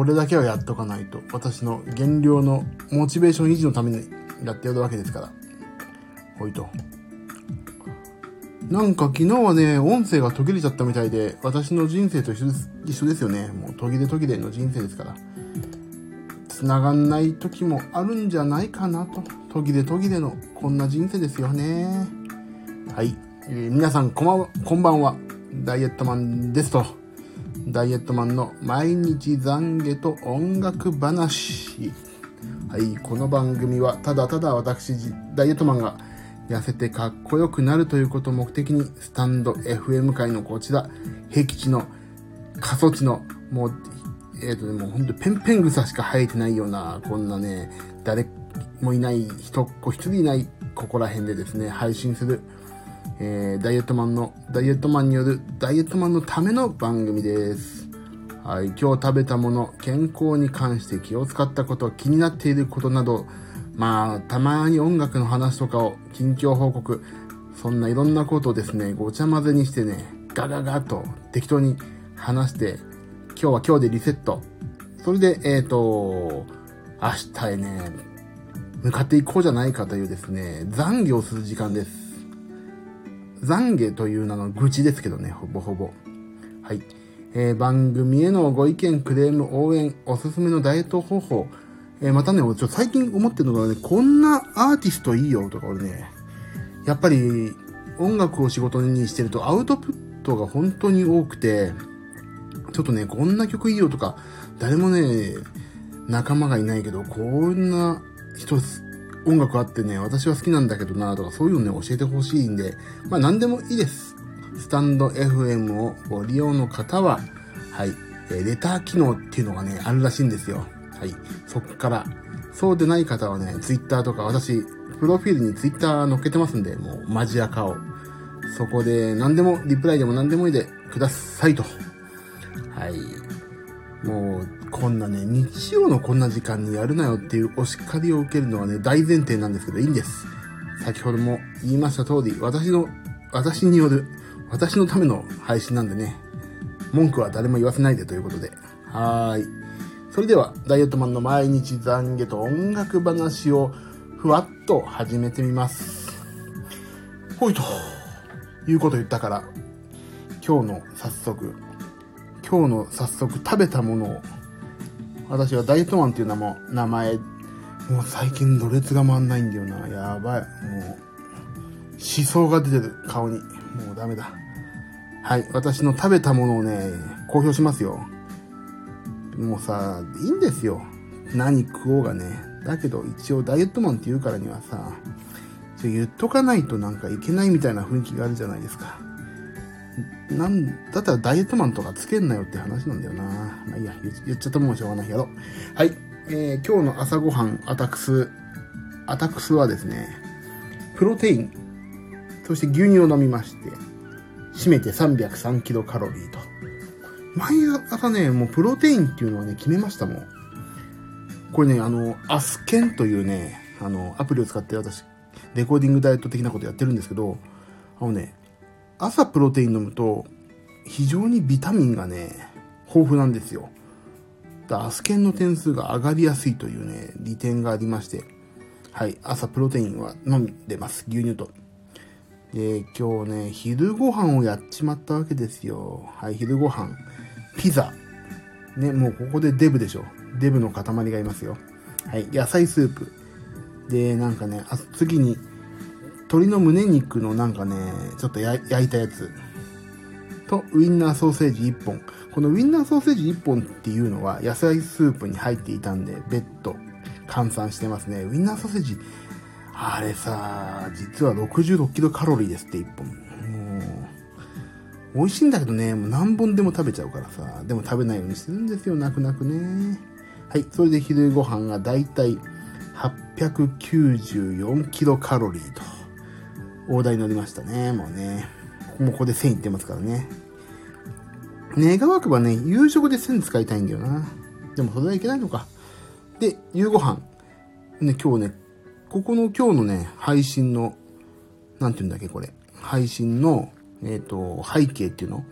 これだけはやっとかないと、私の減量のモチベーション維持のためにやってやるわけですから。ほいと。なんか昨日はね、音声が途切れちゃったみたいで、私の人生と一緒です一緒ですよね。もう途切れ途切れの人生ですから。繋がんない時もあるんじゃないかなと。途切れ途切れのこんな人生ですよね。はい。えー、皆さんこんばんは、こんばんは。ダイエットマンですと。ダイエットマンの毎日懺悔と音楽話。はい。この番組はただただ私、ダイエットマンが痩せてかっこよくなるということを目的に、スタンド FM 界のこちら、僻地の過疎地の、もう、えっ、ー、とね、もうほんとペンペン草しか生えてないような、こんなね、誰もいない、人っ子一人いない、ここら辺でですね、配信する、えー、ダイエットマンの、ダイエットマンによる、ダイエットマンのための番組です。はい、今日食べたもの、健康に関して気を使ったこと、気になっていることなど、まあ、たまに音楽の話とかを、近況報告、そんないろんなことをですね、ごちゃ混ぜにしてね、ガガガと適当に話して、今日は今日でリセット。それで、えっ、ー、と、明日へね、向かっていこうじゃないかというですね、懺悔をする時間です。懺悔という名の愚痴ですけどね、ほぼほぼ。はい。えー、番組へのご意見、クレーム、応援、おすすめのダイエット方法、えー、またね、ちょ最近思ってるのがね、こんなアーティストいいよとか俺ね、やっぱり音楽を仕事にしてるとアウトプットが本当に多くて、ちょっとね、こんな曲いいよとか、誰もね、仲間がいないけど、こんな人、音楽あってね、私は好きなんだけどなとか、そういうのね、教えてほしいんで、まあ何でもいいです。スタンド FM をご利用の方は、はい、えレター機能っていうのがね、あるらしいんですよ。はい。そっから、そうでない方はね、ツイッターとか、私、プロフィールにツイッター載っけてますんで、もう、マジアカを。そこで、何でも、リプライでも何でもいいでくださいと。はい。もう、こんなね、日曜のこんな時間にやるなよっていうお叱りを受けるのはね、大前提なんですけど、いいんです。先ほども言いました通り、私の、私による、私のための配信なんでね、文句は誰も言わせないでということで。はーい。それでは、ダイエットマンの毎日懺悔と音楽話をふわっと始めてみます。ほいと、いうこと言ったから、今日の早速、今日の早速食べたものを、私はダイエットマンっていう名も名前、もう最近ろれつが回んないんだよな。やばい。もう、思想が出てる顔に。もうダメだ。はい。私の食べたものをね、公表しますよ。もうさ、いいんですよ。何食おうがね。だけど一応ダイエットマンって言うからにはさ、言っとかないとなんかいけないみたいな雰囲気があるじゃないですか。なん、だったらダイエットマンとかつけんなよって話なんだよな。まあいいや、言っちゃったもんしょうがないけど。はい。えー、今日の朝ごはん、アタックス。アタックスはですね、プロテイン、そして牛乳を飲みまして、締めて303キロカロリーと。毎朝ね、もうプロテインっていうのはね、決めましたもん。これね、あの、アスケンというね、あの、アプリを使って私、レコーディングダイエット的なことやってるんですけど、あのね、朝プロテイン飲むと、非常にビタミンがね、豊富なんですよ。アスケンの点数が上がりやすいというね、利点がありまして、はい、朝プロテインは飲んでます。牛乳と。で、今日ね、昼ご飯をやっちまったわけですよ。はい、昼ご飯。ピザ。ね、もうここでデブでしょ。デブの塊がいますよ。はい、野菜スープ。で、なんかね、あ次に、鶏の胸肉のなんかね、ちょっと焼いたやつ。と、ウインナーソーセージ1本。このウインナーソーセージ1本っていうのは野菜スープに入っていたんで、別途換算してますね。ウインナーソーセージあれさ、実は66キロカロリーですって1本。美味しいんだけどね、もう何本でも食べちゃうからさ、でも食べないようにしてるんですよ、泣く泣くね。はい、それで昼ご飯がだいたい894キロカロリーと、大台乗りましたね、もうね。ここもここで1000いってますからね。願わくばね、夕食で1000使いたいんだよな。でもそれはいけないのか。で、夕ご飯。ね、今日ね、ここの今日のね、配信の、なんて言うんだっけ、これ。配信の、えっ、ー、と、背景っていうの？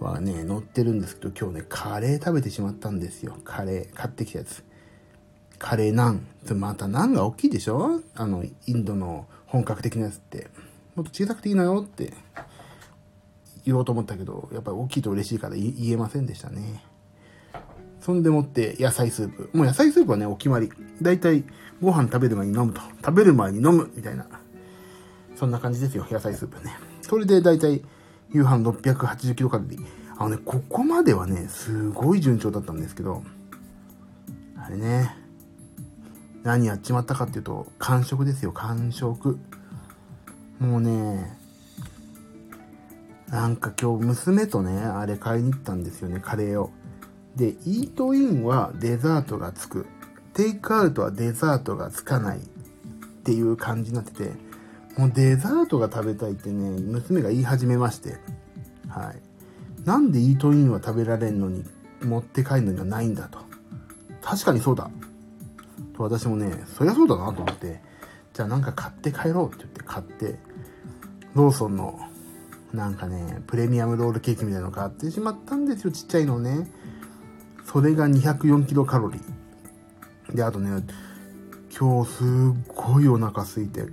はね、載ってるんですけど、今日ね、カレー食べてしまったんですよ。カレー、買ってきたやつ。カレーナン。またナンが大きいでしょ？あの、インドの本格的なやつって。もっと小さくていいのよって言おうと思ったけど、やっぱり大きいと嬉しいから言えませんでしたね。そんでもって野菜スープ。もう野菜スープはね、お決まり。だいたいご飯食べる前に飲むと。食べる前に飲むみたいな。そんな感じですよ、野菜スープね。それでだいたい夕飯680キロカロリー。あのね、ここまではね、すごい順調だったんですけど、あれね、何やっちまったかっていうと、完食ですよ、完食。もうね、なんか今日娘とね、あれ買いに行ったんですよね、カレーを。で、イートインはデザートがつく。テイクアウトはデザートがつかないっていう感じになってて、もうデザートが食べたいってね、娘が言い始めまして、はい。なんでイートインは食べられんのに、持って帰るのにはないんだと。確かにそうだ。私もね、そりゃそうだなと思って、じゃあなんか買って帰ろうって言って買って、ローソンのなんかね、プレミアムロールケーキみたいなの買ってしまったんですよ、ちっちゃいのね。それが204キロカロリー。で、あとね、今日すっごいお腹空いて、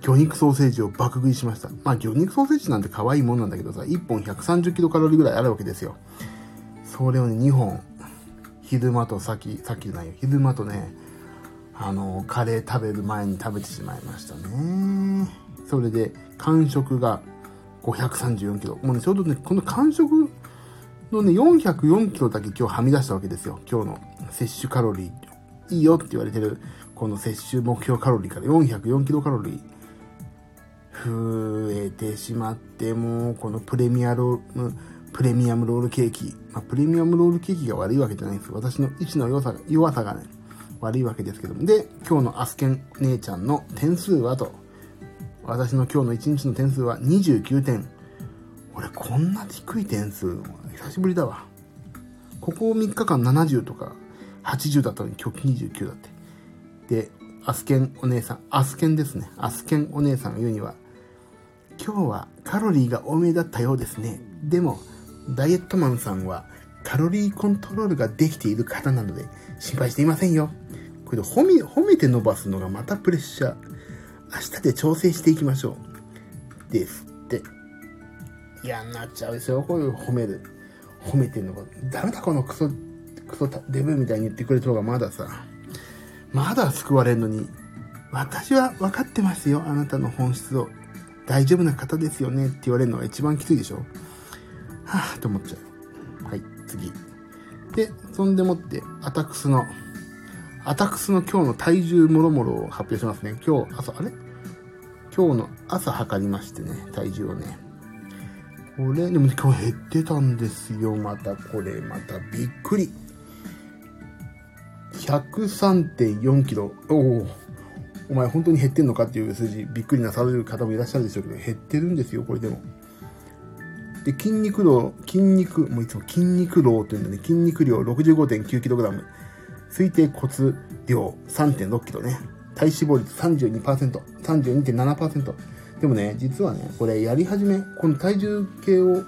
魚肉ソーセージを爆食いしました。まあ魚肉ソーセージなんて可愛いもんなんだけどさ、1本130キロカロリーぐらいあるわけですよ。それをね、2本、昼間とさっき、さっきじゃないよ、昼間とね、あの、カレー食べる前に食べてしまいましたね。それで、完食が534キロ。もうね、ちょうどね、この完食のね、404キロだけ今日はみ出したわけですよ。今日の摂取カロリー。いいよって言われてる、この摂取目標カロリーから404キロカロリー。増えてしまって、もう、このプレミアロール、プレミアムロールケーキ。まあ、プレミアムロールケーキが悪いわけじゃないんです。私の位置の良さが、弱さがね、悪いわけですけども。で、今日のアスケン姉ちゃんの点数はと私の今日の1日の点数は29点。俺こんな低い点数、久しぶりだわ。ここ3日間70とか80だったのに今日29だって。で、アスケンお姉さん、アスケンですね。アスケンお姉さんが言うには、今日はカロリーが多めだったようですね。でも、ダイエットマンさんはカロリーコントロールができている方なので心配していませんよ。これで褒め、褒めて伸ばすのがまたプレッシャー。明日で調整していきましょう。ですって。嫌になっちゃうですよ、こういう褒める。褒めてんのが。ダメだ、このクソ、クソデブみたいに言ってくれた方がまださ、まだ救われんのに、私は分かってますよ、あなたの本質を。大丈夫な方ですよねって言われるのが一番きついでしょはぁ、と思っちゃう。はい、次。で、そんでもって、アタックスのアタックスの今日の体重もろもろを発表しますね。今日朝、あれ？今日の朝測りましてね、体重をね。これ、でも今日減ってたんですよ。また、これ、またびっくり。103.4キロ。おお。お前本当に減ってんのかっていう数字、びっくりなされる方もいらっしゃるでしょうけど、減ってるんですよ、これでも。で、筋肉量、筋肉、もういつも筋肉量っていうんでね、筋肉量 65.9kg。推定骨量3.6キロね。体脂肪率32%、32.7%。でもね、実はね、これやり始め、この体重計を、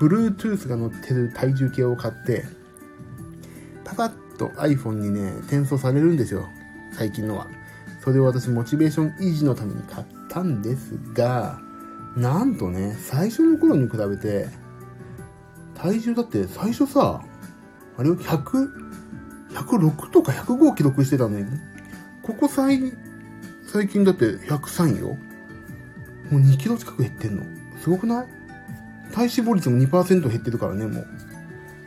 Bluetooth が乗ってる体重計を買って、パパッと iPhone にね、転送されるんですよ。最近のは。それを私、モチベーション維持のために買ったんですが、なんとね、最初の頃に比べて、体重だって最初さ、あれを100、106とか105記録してたのに、ここ最、最近だって103よ。もう2キロ近く減ってんの。すごくない？体脂肪率も2%減ってるからね、もう。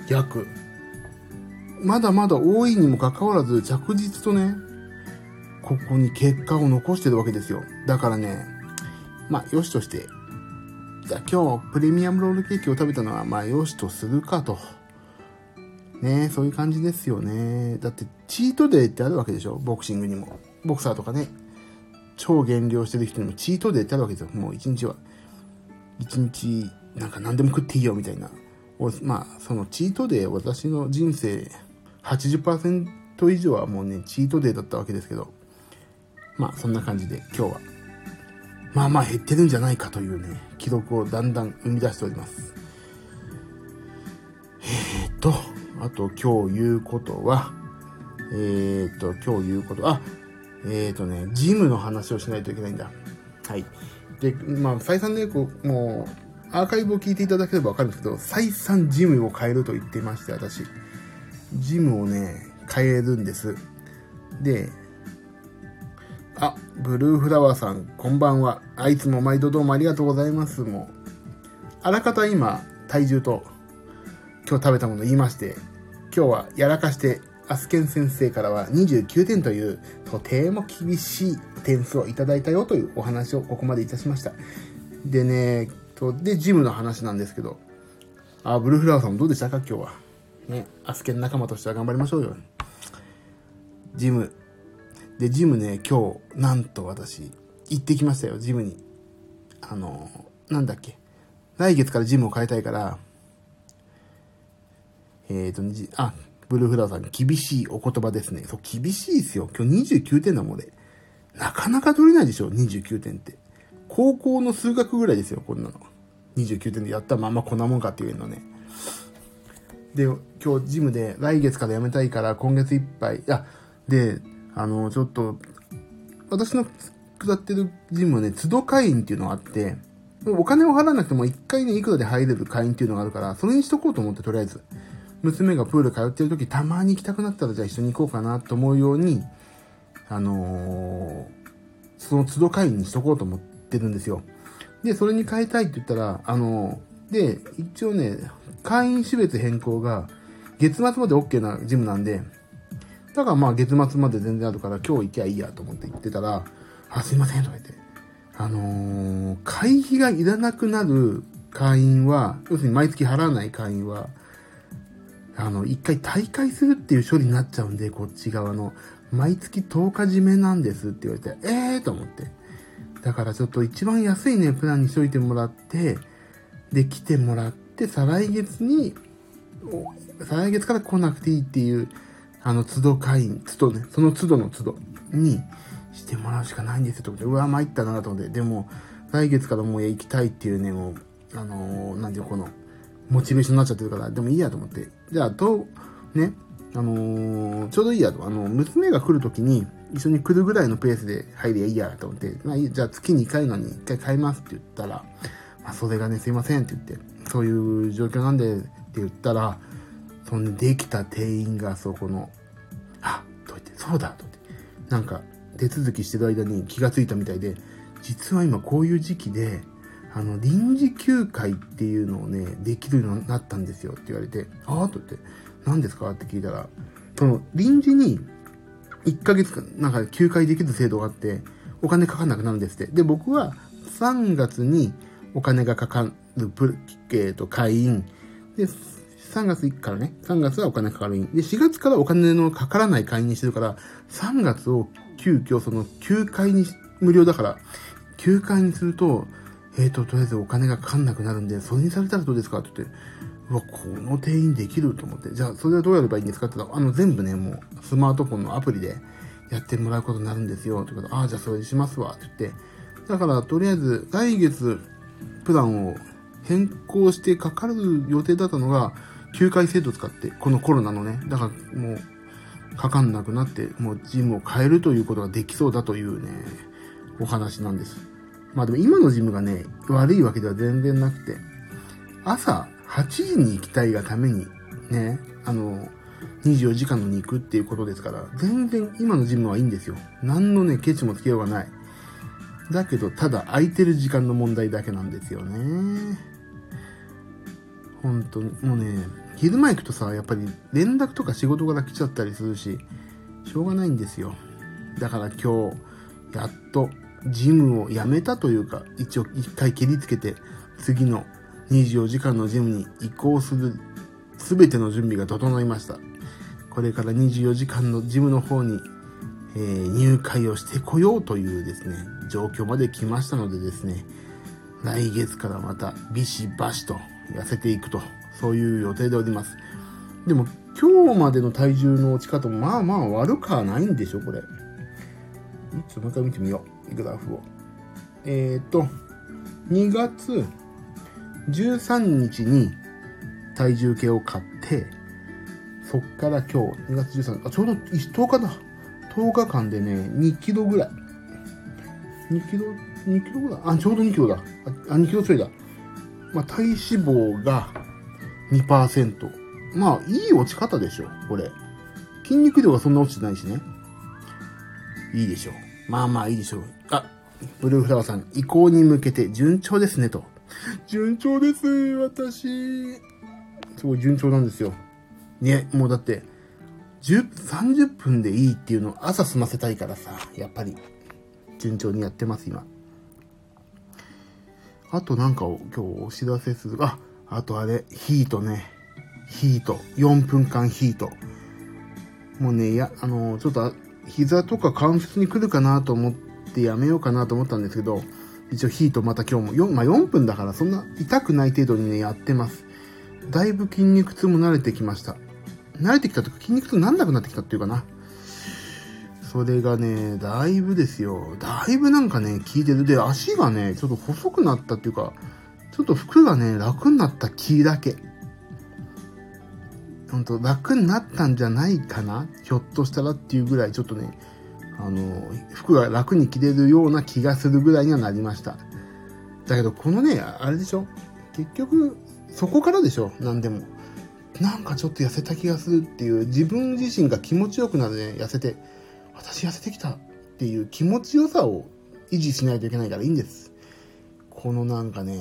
逆。まだまだ多いにもかかわらず着実とね、ここに結果を残してるわけですよ。だからね、まあ、よしとして、じゃあ今日プレミアムロールケーキを食べたのは、まあ、よしとするかと。ねそういう感じですよね。だって、チートデーってあるわけでしょ？ボクシングにも。ボクサーとかね、超減量してる人にもチートデーってあるわけですよ。もう一日は。一日、なんか何でも食っていいよみたいな。まあ、そのチートデー、私の人生80%以上はもうね、チートデーだったわけですけど、まあそんな感じで今日は、まあまあ減ってるんじゃないかというね、記録をだんだん生み出しております。えー、っと、あと今日言うことは、えー、っと、今日言うこと、あ、えー、っとね、ジムの話をしないといけないんだ。はい。で、まあ、再三ね、こう、もう、アーカイブを聞いていただければわかるんですけど、再三ジムを変えると言ってまして、私。ジムをね、変えるんです。で、ブルーフラワーさん、こんばんは。あ、いつも毎度どうもありがとうございます。もう、あらかた今、体重と、今日食べたもの言いまして、今日はやらかして、アスケン先生からは29点という、とても厳しい点数をいただいたよというお話をここまでいたしました。でね、と、で、ジムの話なんですけど、あ、ブルーフラワーさんどうでしたか？今日は。ね、アスケン仲間としては頑張りましょうよ。ジム。で、ジムね、今日、なんと私、行ってきましたよ、ジムに。あの、なんだっけ。来月からジムを変えたいから、えっ、ー、と、あ、ブルーフラワーさん、厳しいお言葉ですね。そう、厳しいですよ。今日29点だもん、俺。なかなか取れないでしょ、29点って。高校の数学ぐらいですよ、こんなの。29点でやったまんまこんなもんかっていうのね。で、今日ジムで来月から辞めたいから今月いっぱい、いや、で、あの、ちょっと、私の下ってるジムはね、都度会員っていうのがあって、お金を払わなくても一回ね、いくらで入れる会員っていうのがあるから、それにしとこうと思って、とりあえず。娘がプール通ってる時、たまに行きたくなったら、じゃあ一緒に行こうかなと思うように、あのー、その都度会員にしとこうと思ってるんですよ。で、それに変えたいって言ったら、あのー、で、一応ね、会員種別変更が月末まで OK なジムなんで、だからまあ月末まで全然あるから今日行きゃいいやと思って行ってたら、あ、すいませんとか言って。あのー、会費がいらなくなる会員は、要するに毎月払わない会員は、あの、一回退会するっていう処理になっちゃうんで、こっち側の。毎月10日締めなんですって言われて、ええーと思って。だからちょっと一番安いね、プランにしといてもらって、で、来てもらって、再来月に、再来月から来なくていいっていう、あの、都度会員、都度ね、その都度の都度にしてもらうしかないんですよ、と思って。うわ、参ったなと思って。でも、来月からもう行きたいっていうね、もう、あのー、なんていうこの、モチベーションになっちゃってるから、でもいいやと思って。じゃあ、と、ね、あのー、ちょうどいいやと。あの、娘が来るときに、一緒に来るぐらいのペースで入りゃいいやと思って、まあ、じゃあ月2回のに1回買いますって言ったら、まあ、それがね、すいませんって言って、そういう状況なんでって言ったら、そのできた店員がそこの、あ、と言って、そうだと言って、なんか手続きしてる間に気がついたみたいで、実は今こういう時期で、あの、臨時休会っていうのをね、できるようになったんですよって言われて、ああと言って、何ですか？って聞いたら、その、臨時に1ヶ月間、なんか休会できる制度があって、お金かかんなくなるんですって。で、僕は3月にお金がかかるプ、えっ、ー、と、会員。で、3月からね、3月はお金かかる員。で、4月からお金のかからない会員にしてるから、3月を急遽その9回に、無料だから、9回にすると、えっ、ー、と、とりあえずお金がかかんなくなるんで、それにされたらどうですかって言って、うわ、この店員できると思って、じゃあ、それはどうやればいいんですかって言ったら、あの、全部ね、もう、スマートフォンのアプリでやってもらうことになるんですよ、ってことああ、じゃあそれにしますわ、って言って、だから、とりあえず、来月、プランを変更してかかる予定だったのが、休会制度使って、このコロナのね、だからもう、かかんなくなって、もうジムを変えるということができそうだというね、お話なんです。まあでも今のジムがね、悪いわけでは全然なくて、朝8時に行きたいがために、ね、あの、24時間のに行くっていうことですから、全然今のジムはいいんですよ。何のね、ケチもつけようがない。だけど、ただ空いてる時間の問題だけなんですよね。本当に。もうね、昼間行くとさ、やっぱり連絡とか仕事から来ちゃったりするし、しょうがないんですよ。だから今日、やっとジムを辞めたというか、一応一回切りつけて、次の24時間のジムに移行する全ての準備が整いました。これから24時間のジムの方に、えー、入会をしてこようというですね、状況まで来ましたのでですね、来月からまたビシバシと痩せていくと、そういう予定でおります。でも、今日までの体重の落ち方もまあまあ悪くはないんでしょ、これ。ちょっともう一回見てみよう。グラフを。えっ、ー、と、2月13日に体重計を買って、そっから今日、2月13日、あ、ちょうど10日だ。10日間でね、2キロぐらい。2キロ、2キロぐらい？あ、ちょうど2キロだ。あ、2キロちょいだ。まあ、体脂肪が2%。まあ、いい落ち方でしょ、これ。筋肉量がそんな落ちてないしね。いいでしょう。まあまあいいでしょう。あ、ブルーフラワーさん、移行に向けて順調ですね、と。順調です、私。すごい順調なんですよ。ね、もうだって、10、30分でいいっていうのを朝済ませたいからさ、やっぱり、順調にやってます、今。あとなんかを今日お知らせする。あ、あとあれ、ヒートね。ヒート。4分間ヒート。もうね、いや、あの、ちょっと、膝とか関節に来るかなと思ってやめようかなと思ったんですけど、一応ヒートまた今日も4、まあ、4分だからそんな痛くない程度にね、やってます。だいぶ筋肉痛も慣れてきました。慣れてきたとか筋肉痛なんなくなってきたっていうかな。それがね、だいぶですよ。だいぶなんかね、効いてる。で、足がね、ちょっと細くなったっていうか、ちょっと服がね、楽になった気だけ。ほんと、楽になったんじゃないかなひょっとしたらっていうぐらい、ちょっとね、あの、服が楽に着れるような気がするぐらいにはなりました。だけど、このね、あれでしょ結局、そこからでしょ何でも。なんかちょっと痩せた気がするっていう、自分自身が気持ちよくなるね、痩せて。私痩せてきたっていう気持ちよさを維持しないといけないからいいんです。このなんかね、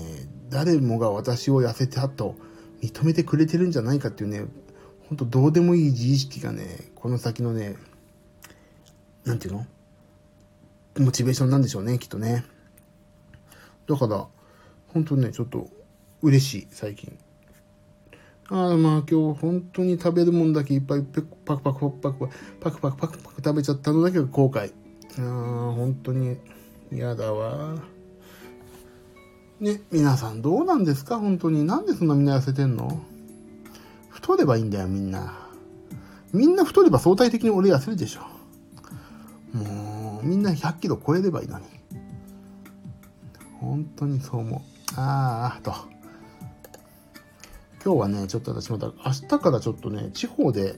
誰もが私を痩せたと認めてくれてるんじゃないかっていうね、ほんとどうでもいい自意識がね、この先のね、なんていうの？モチベーションなんでしょうね、きっとね。だから、本当ね、ちょっと嬉しい、最近。ああ、まあ今日本当に食べるもんだけいっぱいパクパクパクパクパクパクパクパクパク食べちゃったのだけが後悔。ああ、本当に嫌だわ。ね、皆さんどうなんですか？本当に。なんでそんなみんな痩せてんの？太ればいいんだよ、みんな。みんな太れば相対的に俺痩せるでしょ。もう、みんな100キロ超えればいいのに。本当にそう思う。ああ、と。今日はね、ちょっと私また明日からちょっとね、地方で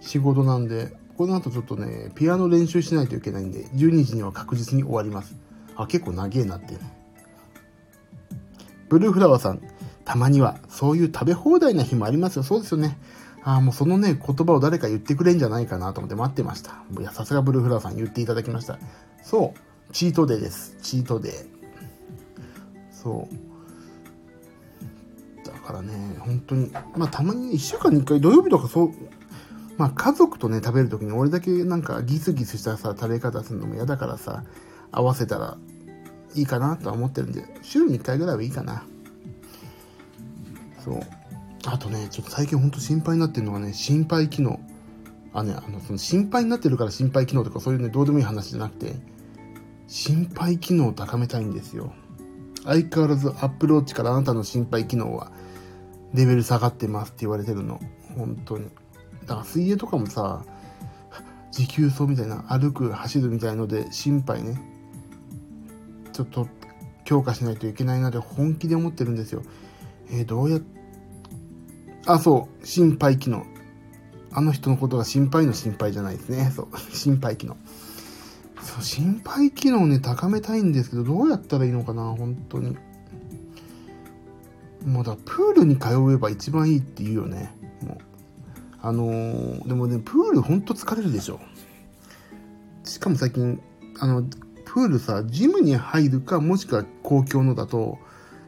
仕事なんで、この後ちょっとね、ピアノ練習しないといけないんで、12時には確実に終わります。あ、結構長えなって。ねブルーフラワーさん、たまにはそういう食べ放題な日もありますよ。そうですよね。ああ、もうそのね、言葉を誰か言ってくれんじゃないかなと思って待ってました。いや、さすがブルーフラワーさん言っていただきました。そう、チートデーです。チートデー。そう。だからね、本当に、まあたまに1週間に1回土曜日とかそう、まあ家族とね、食べるときに俺だけなんかギスギスしたさ、食べ方するのも嫌だからさ、合わせたらいいかなとは思ってるんで、週に1回ぐらいはいいかな。そう。あとね、ちょっと最近ほんと心配になってるのがね、心配機能。あね、あの、その心配になってるから心配機能とかそういうね、どうでもいい話じゃなくて、心配機能を高めたいんですよ。相変わらずアップローチからあなたの心配機能はレベル下がってますって言われてるの。本当に。だから水泳とかもさ、持久走みたいな、歩く、走るみたいので心配ね。ちょっと強化しないといけないなって本気で思ってるんですよ。えー、どうやっあ、そう、心配機能。あの人のことが心配の心配じゃないですね。そう、心配機能。そう、心配機能ね、高めたいんですけど、どうやったらいいのかな、本当に。もうだ、プールに通えば一番いいって言うよね。もう。あのー、でもね、プールほんと疲れるでしょ。しかも最近、あの、プールさ、ジムに入るか、もしくは公共のだと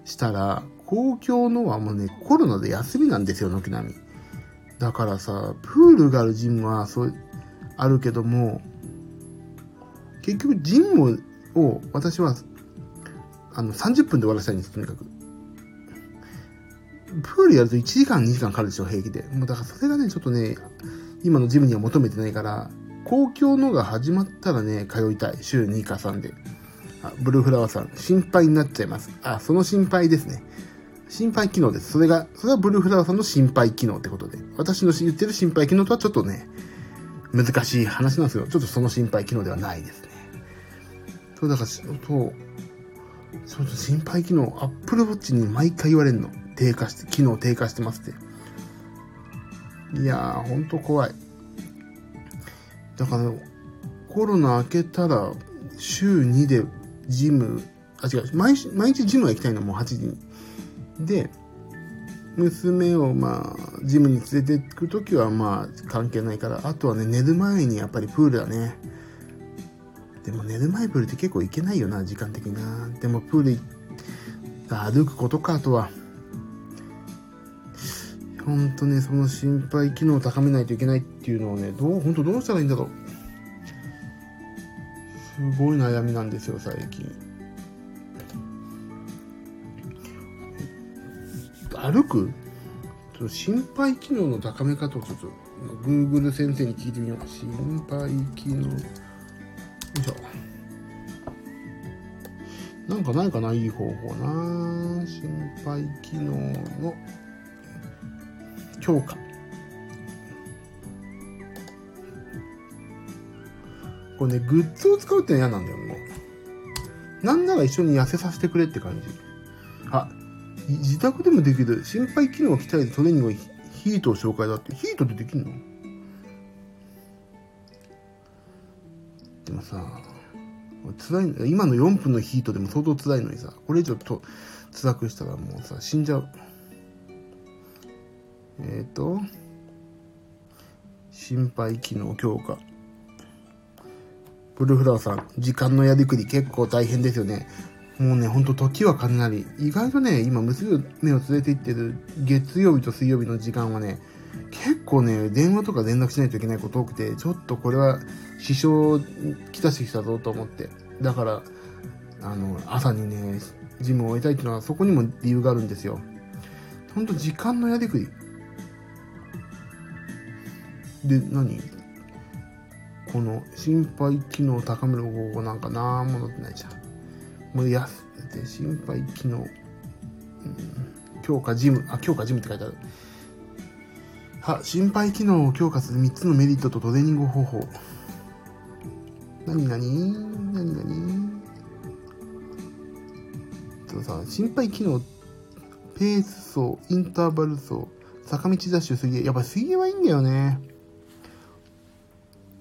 したら、公共のはもうね、コロナで休みなんですよ、軒並み。だからさ、プールがあるジムは、そう、あるけども、結局ジムを私は、あの、30分で終わらせたいんです、とにかく。プールやると1時間、2時間かかるでしょ、平気で。もうだからそれがね、ちょっとね、今のジムには求めてないから、公共のが始まったらね、通いたい。週2か3で。あ、ブルーフラワーさん、心配になっちゃいます。あ、その心配ですね。心配機能です。それが、それはブルーフラワーさんの心配機能ってことで。私の言ってる心配機能とはちょっとね、難しい話なんですよ。ちょっとその心配機能ではないですね。そう、だから、そう、そうそう、心肺機能、アップルウォッチに毎回言われるの。低下して、機能低下してますって。いやー、ほんと怖い。だから、コロナ明けたら、週2でジム、あ、違う、毎週毎日ジムは行きたいの、もう8時に。で、娘をまあ、ジムに連れて行くときはまあ、関係ないから、あとはね、寝る前にやっぱりプールだね。でも寝る前プールって結構行けないよな、時間的な。でもプール歩くことか、あとは。ほんとね、その心肺機能を高めないといけないっていうのをね、どう、ほんとどうしたらいいんだろう。すごい悩みなんですよ、最近。歩く？心肺機能の高め方をちょっと、Google 先生に聞いてみよう。心肺機能。よいしょ。なんかないかな？いい方法な心肺機能の強化。これね、グッズを使うって嫌なんだよ、もう。なんなら一緒に痩せさせてくれって感じ。あ、自宅でもできる心肺機能を鍛えてトレーニングヒートを紹介だって。ヒートってできんの？でもさ、辛い、今の4分のヒートでも相当辛いのにさ、これ以上と辛くしたらもうさ、死んじゃう。えっ、ー、と、心肺機能強化。ブルフラワーさん、時間のやりくり結構大変ですよね。もうね、ほんと時は雷。意外とね、今娘を連れて行ってる月曜日と水曜日の時間はね、結構ね、電話とか連絡しないといけないこと多くて、ちょっとこれは支障きたしてきたぞと思って。だから、あの、朝にね、ジムを終えたいっていうのはそこにも理由があるんですよ。ほんと時間のやりくり。で、何？この心肺機能を高める方法なんかなんも載ってないじゃん。もうやで心肺機能、うん、強化ジム、あ、強化ジムって書いてある。は、心肺機能を強化する3つのメリットとトレーニング方法。なになになになにとさ、心肺機能、ペース走、インターバル走、坂道ダッシュ、水泳。やっぱ水泳はいいんだよね。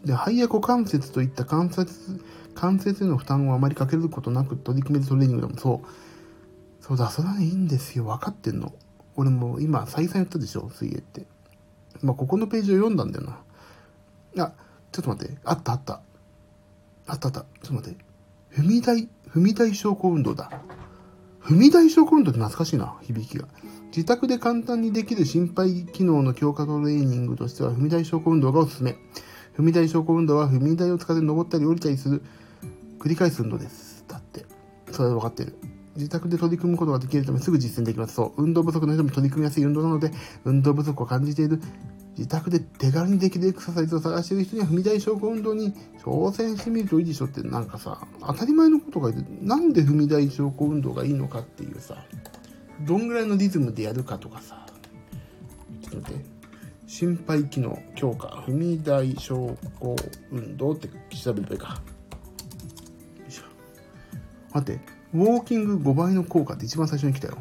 で、肺や股関節といった関節、関節への負担をあまりかけることなく取り組めるトレーニングでもそう。そうだ、それはね、いいんですよ。分かってんの。俺も今、再三言ったでしょ、水泳って。まあ、ここのページを読んだんだよな。あ、ちょっと待って。あったあった。あったあった。ちょっと待って。踏み台、踏み台昇降運動だ。踏み台昇降運動って懐かしいな、響きが。自宅で簡単にできる心肺機能の強化トレーニングとしては、踏み台昇降運動がおすすめ。踏み台昇降運動は踏み台を使って登ったり降りたりする繰り返す運動です。だって。それは分かってる。自宅で取り組むことができるためすぐ実践できます。そう。運動不足の人も取り組みやすい運動なので、運動不足を感じている、自宅で手軽にできるエクササイズを探している人には踏み台昇降運動に挑戦してみるといいでしょって、なんかさ、当たり前のことが言って、なんで踏み台昇降運動がいいのかっていうさ、どんぐらいのリズムでやるかとかさ、ちょっと待って。心肺機能強化踏み台昇降運動って調べればいいか。待って、ウォーキング5倍の効果って一番最初に来たよ。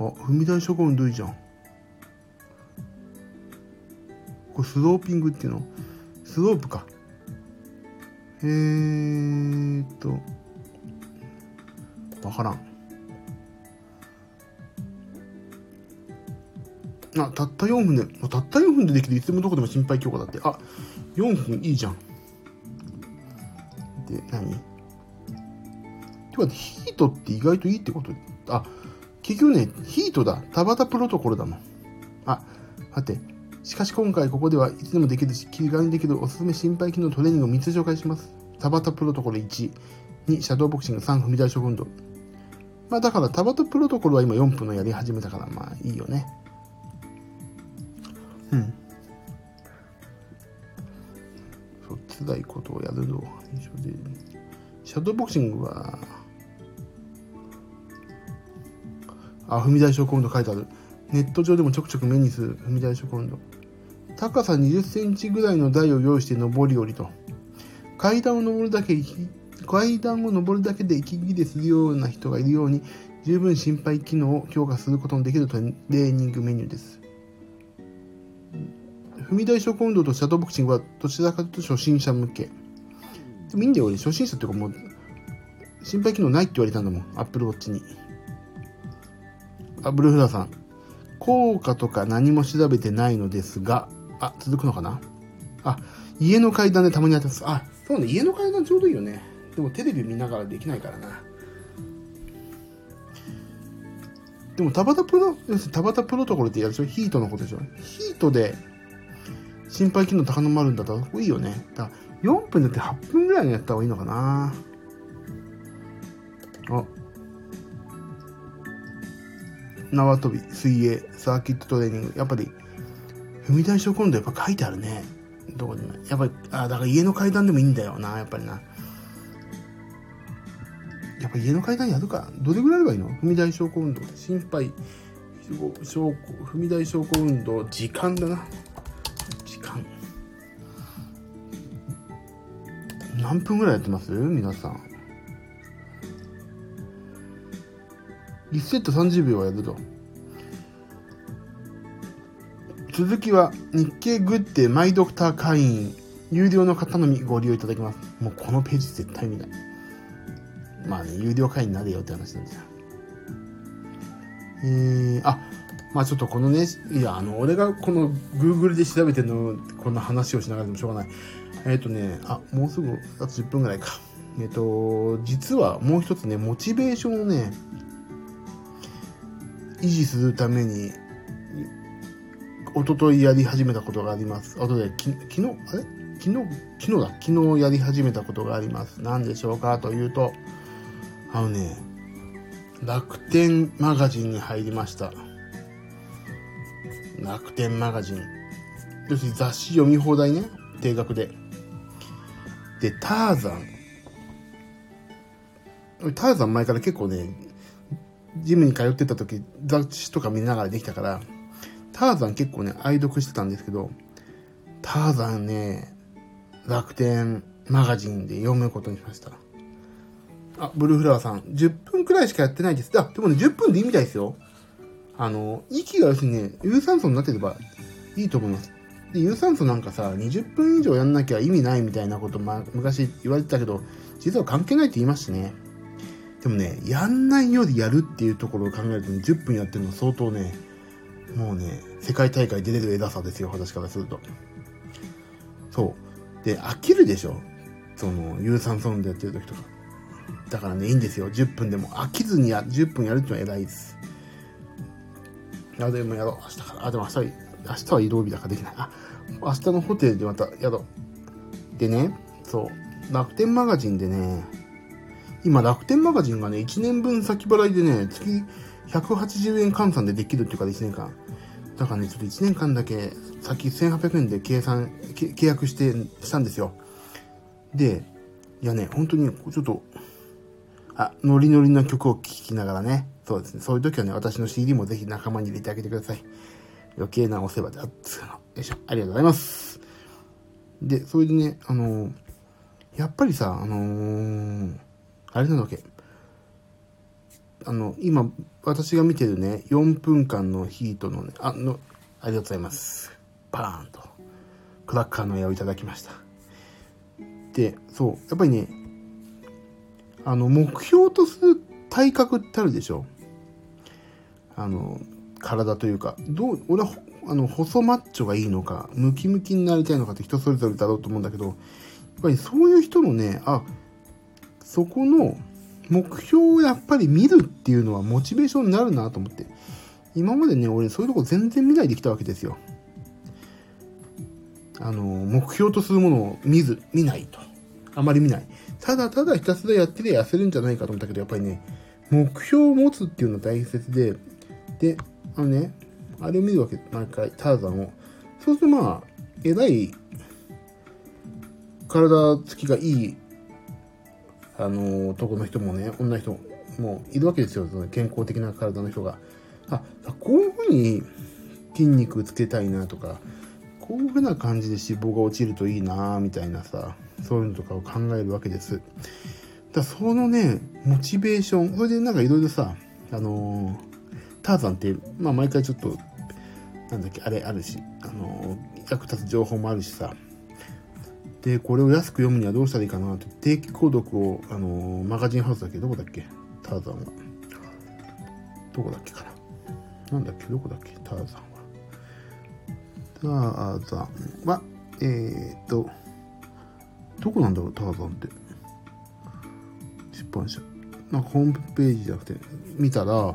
あ、踏み台諸行運動いいじゃん。これスローピングっていうの？スロープか。えーっと、わからん。あ、たった4分で、たった4分でできるいつでもどこでも心肺強化だって。あ、4分いいじゃん。で、何？てか、ヒートって意外といいってこと？あ、結局ね、ヒートだ。田畑プロトコルだもん。あ、待って。しかし今回ここではいつでもできるし、気軽にできるおすすめ心肺機能トレーニングを3つ紹介します。田畑プロトコル1、2、シャドーボクシング、3、踏み台食運動。まあだから、田畑プロトコルは今4分のやり始めたから、まあいいよね。うん。そう、辛いことをやるのは一緒で。シャドーボクシングは、あ、踏み台昇降運動書いてある。ネット上でもちょくちょく目にする踏み台昇降運動。高さ20センチぐらいの台を用意して上り下りと。階段を上るだけ、階段を上るだけで息切れするような人がいるように、十分心肺機能を強化することのできるトレーニングメニューです。踏み台昇降運動とシャドーボクシングはどちらかというと初心者向け。でもいいんだよ、俺。初心者っていうかもう、心肺機能ないって言われたんだもん。アップルウォッチに。あ、ブルーフラーさん。効果とか何も調べてないのですが、あ、続くのかな？あ、家の階段でたまにやってます。あ、そうね、家の階段ちょうどいいよね。でもテレビ見ながらできないからな。でも、田畑プロ、要するに田畑プロトコルってやるでしょ？ヒートのことでしょ？ヒートで心肺機能高まるんだったらいいよね。だから4分だって8分ぐらいにやった方がいいのかな。あ。縄跳び、水泳、サーキットトレーニング。やっぱり、踏み台昇降運動やっぱ書いてあるね。どこにも。やっぱり、あ、だから家の階段でもいいんだよな、やっぱりな。やっぱ家の階段やるか。どれぐらいあればいいの？踏み台昇降運動。心肺、昇降、踏み台昇降運動、時間だな。何分ぐらいやってます？皆さん。1セット30秒はやると。続きは日経グッデマイドクター会員有料の方のみご利用いただきます。もうこのページ絶対見ない。まあね、有料会員になれよって話なんですよ。えー、あ、まあちょっとこのね、いや、あの、俺がこの Google で調べてるの、こんな話をしながらでもしょうがない。えっ、ー、とね、あ、もうすぐ、あと10分ぐらいか。えっ、ー、と、実はもう一つね、モチベーションをね、維持するために、一昨日やり始めたことがあります。あとで、き昨日、あれ？昨日、昨日だ。昨日やり始めたことがあります。何でしょうかというと、あのね、楽天マガジンに入りました。楽天マガジン。要するに雑誌読み放題ね。定額で。で、ターザン。ターザン前から結構ね、ジムに通ってた時、雑誌とか見ながらできたから、ターザン結構ね、愛読してたんですけど、ターザンね、楽天マガジンで読むことにしました。あ、ブルーフラワーさん、10分くらいしかやってないです。あ、でもね、10分でいいみたいですよ。あの、息が要するにね、有酸素になってればいいと思います。で、有酸素なんかさ、20分以上やんなきゃ意味ないみたいなこと、ま、昔言われてたけど、実は関係ないって言いましてね。でもね、やんないよりやるっていうところを考えるとね、10分やってるの相当ね、もうね、世界大会出れる枝さですよ、私からすると。そう。で、飽きるでしょ？その、有酸素運動やってる時とか。だからね、いいんですよ。10分でも。飽きずにや、10分やるってのは偉いです。いや、でもやろう。明日から。あ、でも明日、明日は移動日だからできない。あ、明日のホテルでまたやろう。でね、そう。楽天マガジンでね、今楽天マガジンがね、1年分先払いでね、月180円換算でできるっていうか1年間。だからね、ちょっと1年間だけ先1800円で計算、契約して、したんですよ。で、いやね、本当にちょっと、あ、ノリノリな曲を聴きながらね、そうですね、そういう時はね、私の CD もぜひ仲間に入れてあげてください。余計なお世話であっつうの。よいしょ、ありがとうございます。で、それでね、あのー、やっぱりさ、あのー、あれなんだっけ、あの、今、私が見てるね、4分間のヒートのね、あの、ありがとうございます。パーンと、クラッカーの絵をいただきました。で、そう、やっぱりね、あの、目標とする体格ってあるでしょあの、体というか、どう、俺は、あの、細マッチョがいいのか、ムキムキになりたいのかって人それぞれだろうと思うんだけど、やっぱりそういう人のね、あ、そこの、目標をやっぱり見るっていうのはモチベーションになるなと思って。今までね、俺そういうとこ全然見ないできたわけですよ。あの、目標とするものを見ず、見ないと。あまり見ない。ただただひたすらやってりゃ痩せるんじゃないかと思ったけど、やっぱりね、目標を持つっていうのは大切で、で、あのね、あれを見るわけ、毎回、ターザンを。そうするとまあ、えらい、体つきがいいあの、男の人もね、女の人もいるわけですよ。その健康的な体の人が。あ、こういうふうに筋肉つけたいなとか、こういうふうな感じで脂肪が落ちるといいなみたいなさ、そういうのとかを考えるわけです。だそのね、モチベーション、それでなんかいろいろさ、あのー、ターザンって、まあ毎回ちょっと、なんだっけ、あれあるし、あの、役立つ情報もあるしさ、で、これを安く読むにはどうしたらいいかなって、定期購読を、あの、マガジンハウスだっけ？どこだっけ？ターザンは。どこだっけかな？なんだっけ？どこだっけ？ターザンは。ターザンは、えー、っと、どこなんだろう？ターザンって。出版社。なんかホームページじゃなくて、見たら、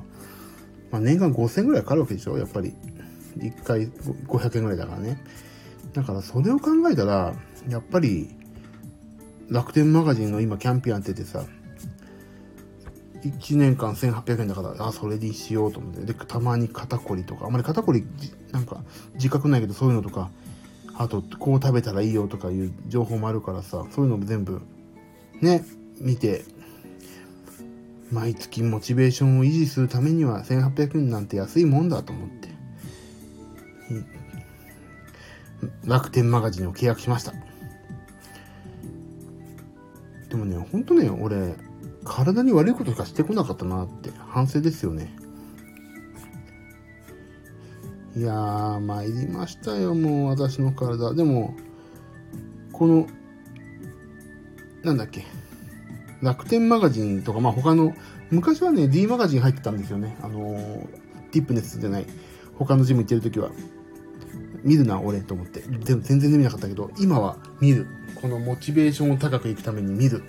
まあ、年間5000円ぐらいかかるわけでしょ？やっぱり。1回500円ぐらいだからね。だからそれを考えたら、やっぱり、楽天マガジンの今キャンペーンっててさ、1年間1800円だから、あ、それにしようと思って。で、たまに肩こりとか、あんまり肩こり、なんか、自覚ないけどそういうのとか、あと、こう食べたらいいよとかいう情報もあるからさ、そういうのも全部、ね、見て、毎月モチベーションを維持するためには1800円なんて安いもんだと思って、楽天マガジンを契約しました。でもね、ほんとね、俺、体に悪いことしかしてこなかったなって反省ですよね。いやー、参りましたよ、もう私の体。でも、この、なんだっけ、楽天マガジンとか、まあ他の、昔はね、D マガジン入ってたんですよね。あのー、ティップネスじゃない、他のジム行ってる時は。見るな、俺、と思って。でも全然見なかったけど、今は見る。このモチベーションを高くいくために見る。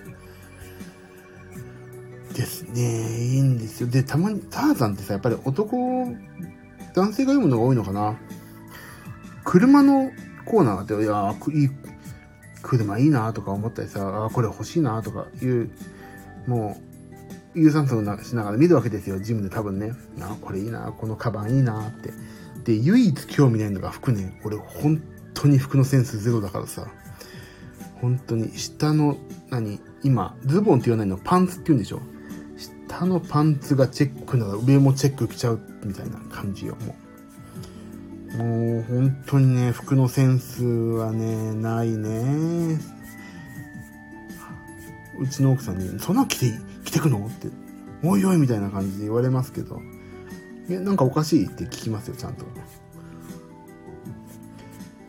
ですね。いいんですよ。で、たまに、ターザンってさ、やっぱり男、男性が読むのが多いのかな。車のコーナーって、いやいい、車いいなとか思ったりさ、あこれ欲しいなとかいう、もう、有酸素をしながら見るわけですよ、ジムで多分ね。あ、これいいな、このカバンいいなって。で、唯一興味ないのが服ね。俺、本当に服のセンスゼロだからさ。本当に、下の、何今、ズボンって言わないの、パンツって言うんでしょ下のパンツがチェックなら上もチェック着ちゃうみたいな感じよ、もう。もう本当にね、服のセンスはね、ないね。うちの奥さんに、そんな着て、着てくの？って、おいおいみたいな感じで言われますけど、え、なんかおかしいって聞きますよ、ちゃんと。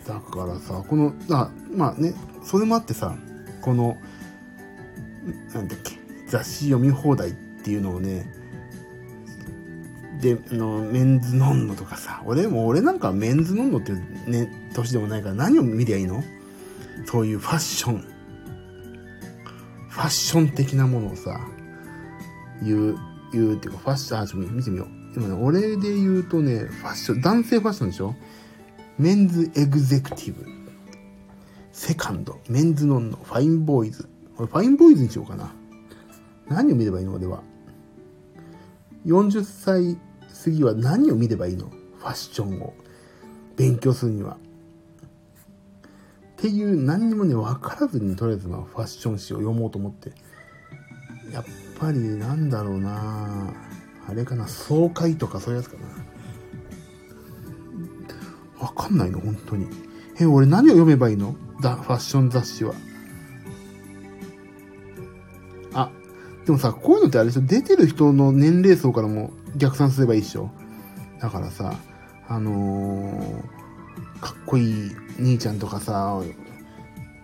だからさ、この、あまあね、それもあってさ、この、なんだっけ、雑誌読み放題っていうのをね、で、あの、メンズノンノとかさ、俺も俺なんかメンズノンノってね、年でもないから何を見りゃいいの？そういうファッション、ファッション的なものをさ、言う、言うっていうか、ファッション、あ、ちょっと見てみよう。でもね、俺で言うとね、ファッション、男性ファッションでしょ？メンズエグゼクティブ、セカンド、メンズノンノ、ファインボーイズ。俺ファインボーイズにしようかな。何を見ればいいの？俺は。40歳過ぎは何を見ればいいの？ファッションを。勉強するには。っていう何にもね、分からずにとりあえずまあファッション誌を読もうと思って。やっぱりなんだろうなあれかな、爽快とかそういうやつかな。わかんないの、本当に。え、俺何を読めばいいの？だ、ファッション雑誌は。あ、でもさ、こういうのってあれでしょ？出てる人の年齢層からも逆算すればいいでしょだからさ、あのー、かっこいい兄ちゃんとかさ、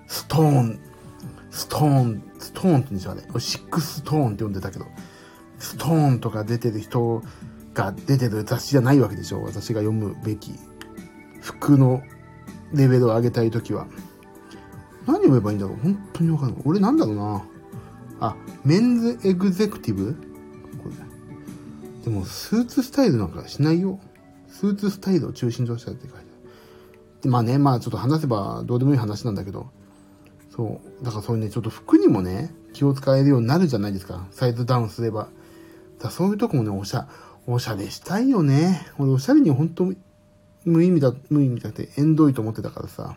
ストーン、ストーン、ストーンって言うんでしょあれ。シックストーンって呼んでたけど、ストーンとか出てる人が出てる雑誌じゃないわけでしょ私が読むべき。服のレベルを上げたいときは。何読めばいいんだろう本当にわかんない。俺なんだろうな。あ、メンズエグゼクティブ？でも、スーツスタイルなんかしないよ。スーツスタイルを中心としたって書いてある。まあね、まあちょっと話せばどうでもいい話なんだけど。そう。だからそういうね、ちょっと服にもね、気を使えるようになるじゃないですか。サイズダウンすれば。だそういうとこもね、おしゃ、おしゃれしたいよね。俺、おしゃれに本当無意味だ、無意味だって、縁遠いと思ってたからさ。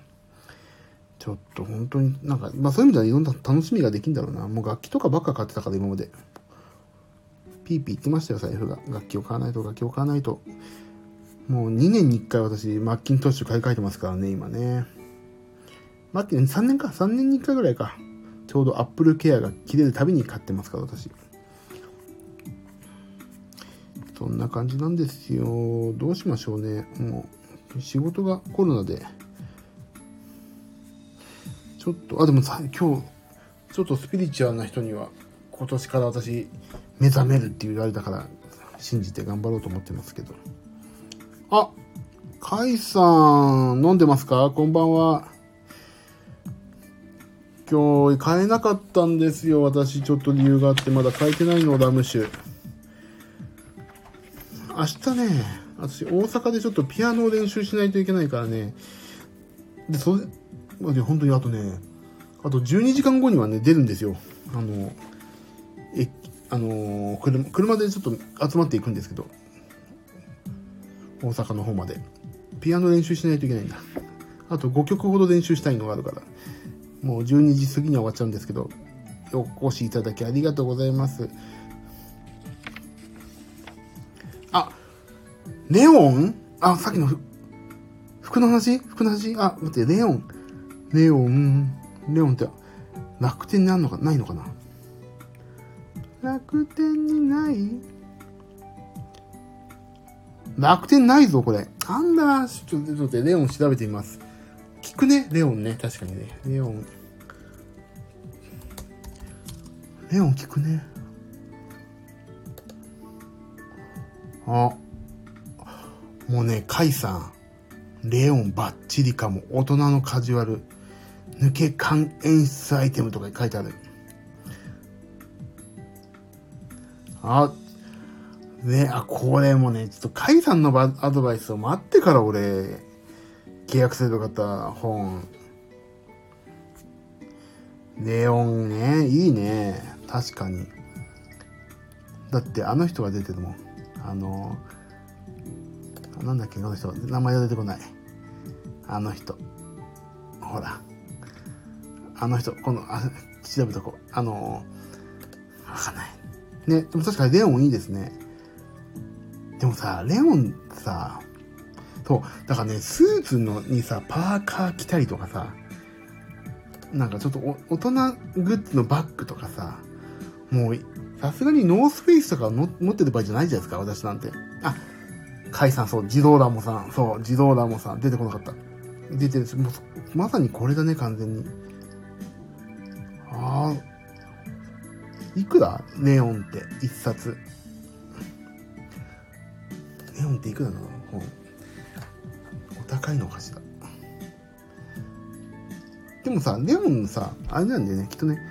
ちょっと本当になんか、まあそういう意味ではいろんな楽しみができるんだろうな。もう楽器とかばっか買ってたから今まで。ピーピー言ってましたよ、財布が。楽器を買わないと、楽器を買わないと。もう2年に1回私、マッキントッシュ買い替えてますからね、今ね。マッキン、3年か、3年に1回ぐらいか。ちょうどアップルケアが切れるたびに買ってますから、私。そんな感じなんですよ。どうしましょうね。もう、仕事がコロナで、ちょっと、あ、でもさ、今日、ちょっとスピリチュアルな人には、今年から私、目覚めるって言われたから、信じて頑張ろうと思ってますけど。あ、カイさん、飲んでますか？こんばんは。今日、買えなかったんですよ。私、ちょっと理由があって、まだ買えてないの、ラム酒。明日ね、私、大阪でちょっとピアノを練習しないといけないからね。で、それ、本当にあとね、あと12時間後にはね、出るんですよ。あの、あの車、車でちょっと集まっていくんですけど、大阪の方まで。ピアノ練習しないといけないんだ。あと5曲ほど練習したいのがあるから、もう12時過ぎには終わっちゃうんですけど、お越しいただきありがとうございます。あ、レオン？あ、さっきの服の話？服の話？あ、待って、レオン。レオン。レオンって楽天にあるのか、ないのかな？楽天にない？楽天ないぞ、これ。なんだ、ちょっと、ちょっと、レオン調べてみます。聞くね、レオンね。確かにね。レオン。レオン聞くね。あ。もうね、カイさん。レオンバッチリかも。大人のカジュアル。抜け感演出アイテムとか書いてある。あ、ね、あ、これもね、ちょっとカイさんのアドバイスを待ってから俺、契約すればよかった、本。ネオンね、いいね。確かに。だってあの人が出てるもん。あの、なんだっけ、あの人。名前が出てこない。あの人。ほら。あの人、この、あ、調べとこう。あの、わかんない。ね、でも確かにレオンいいですね。でもさ、レオンさ、そう、だからね、スーツのにさ、パーカー着たりとかさ、なんかちょっと大人グッズのバッグとかさ、もう、さすがにノースフェイスとかの持ってる場合じゃないじゃないですか、私なんて。あ、カイさん、そう、自動ラモさん、そう、自動ラモさん、出てこなかった。出てるもう、まさにこれだね、完全に。いくら？ネオンって、一冊。ネオンっていくらなの？本。お高いのかしら。でもさ、ネオンさ、あれなんだよね、きっとね、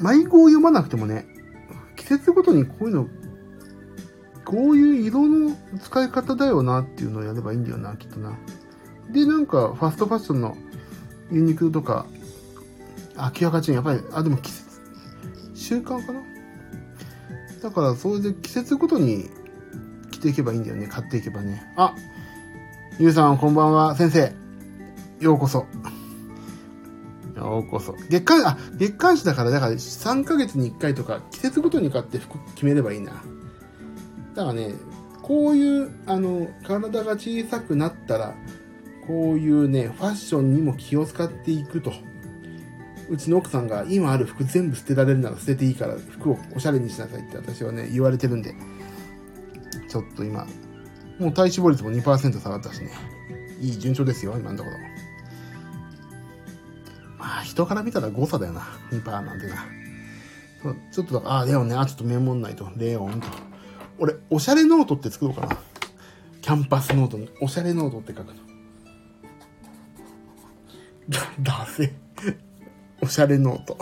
迷子を読まなくてもね、季節ごとにこういうの、こういう色の使い方だよなっていうのをやればいいんだよな、きっとな。で、なんか、ファストファッションのユニクロとか、秋葉が違う。やっぱり、あ、でも季節、習慣かな？だから、それで季節ごとに着ていけばいいんだよね。買っていけばね。あゆうさん、こんばんは。先生。ようこそ。ようこそ。月刊、あ、月刊誌だから、だから3ヶ月に1回とか、季節ごとに買って服決めればいいな。だからね、こういう、あの、体が小さくなったら、こういうね、ファッションにも気を使っていくと。うちの奥さんが今ある服全部捨てられるなら捨てていいから服をおしゃれにしなさいって私はね、言われてるんで、ちょっと今、もう体脂肪率も2%下がったしね、いい順調ですよ、今のところ。まあ、人から見たら誤差だよな、2%なんてな。ちょっと、ああ、レオンね、あ、ちょっとメモんないと、レオンと。俺、おしゃれノートって作ろうかな。キャンパスノートに、おしゃれノートって書くの。だ、だせ。おしゃれノート。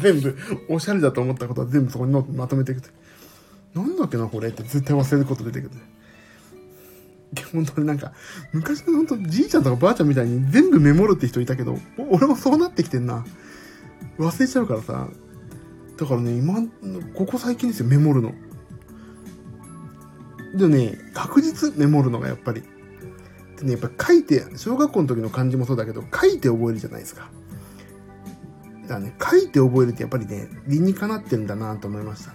全部、おしゃれだと思ったことは全部そこにノートまとめていくなんだっけな、これって絶対忘れること出てくる。本当になんか、昔の本当じいちゃんとかばあちゃんみたいに全部メモるって人いたけど、俺もそうなってきてんな。忘れちゃうからさ。だからね、今、ここ最近ですよ、メモるの。でね、確実メモるのがやっぱり。でね、やっぱ書いて、小学校の時の漢字もそうだけど、書いて覚えるじゃないですか。だね、書いて覚えるってやっぱりね、理にかなってんだなと思いました。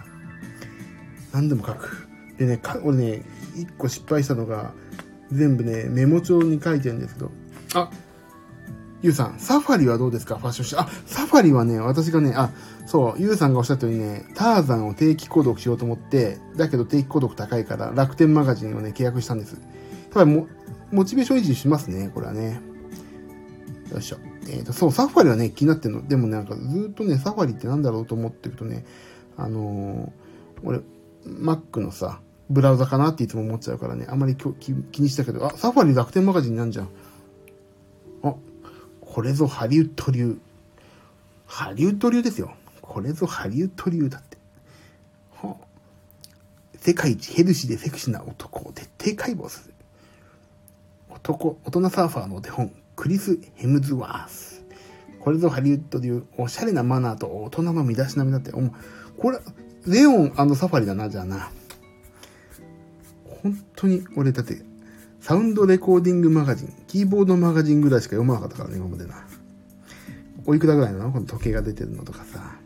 何でも書く。でね、か俺ね、一個失敗したのが、全部ね、メモ帳に書いてるんですけど、あゆうさん、サファリはどうですか？ファッション誌。あ、サファリはね、私がね、あ、そう、ゆうさんがおっしゃったようにね、ターザンを定期購読しようと思って、だけど定期購読高いから楽天マガジンをね、契約したんです。ただも、モチベーション維持しますね、これはね。よいしょ。えっ、ー、と、そう、サファリはね、気になってんの。でもなんかずっとね、サファリってなんだろうと思ってるとね、あのー、俺、Mac のさ、ブラウザかなっていつも思っちゃうからね、あんまり気気にしたけど、あ、サファリ楽天マガジンなんじゃん。あ、これぞハリウッド流。ハリウッド流ですよ。これぞハリウッド流だって。はあ、世界一ヘルシーでセクシーな男を徹底解剖する。男、大人サーファーのお手本、クリス・ヘムズワース。これぞハリウッド流、おしゃれなマナーと大人の身だしなみだって。おこれ、レオンサファリだな、じゃあな。本当に、俺だって、サウンドレコーディングマガジン、キーボードマガジンぐらいしか読まなかったからね、今までな。おいくらぐらいなの？この時計が出てるのとかさ。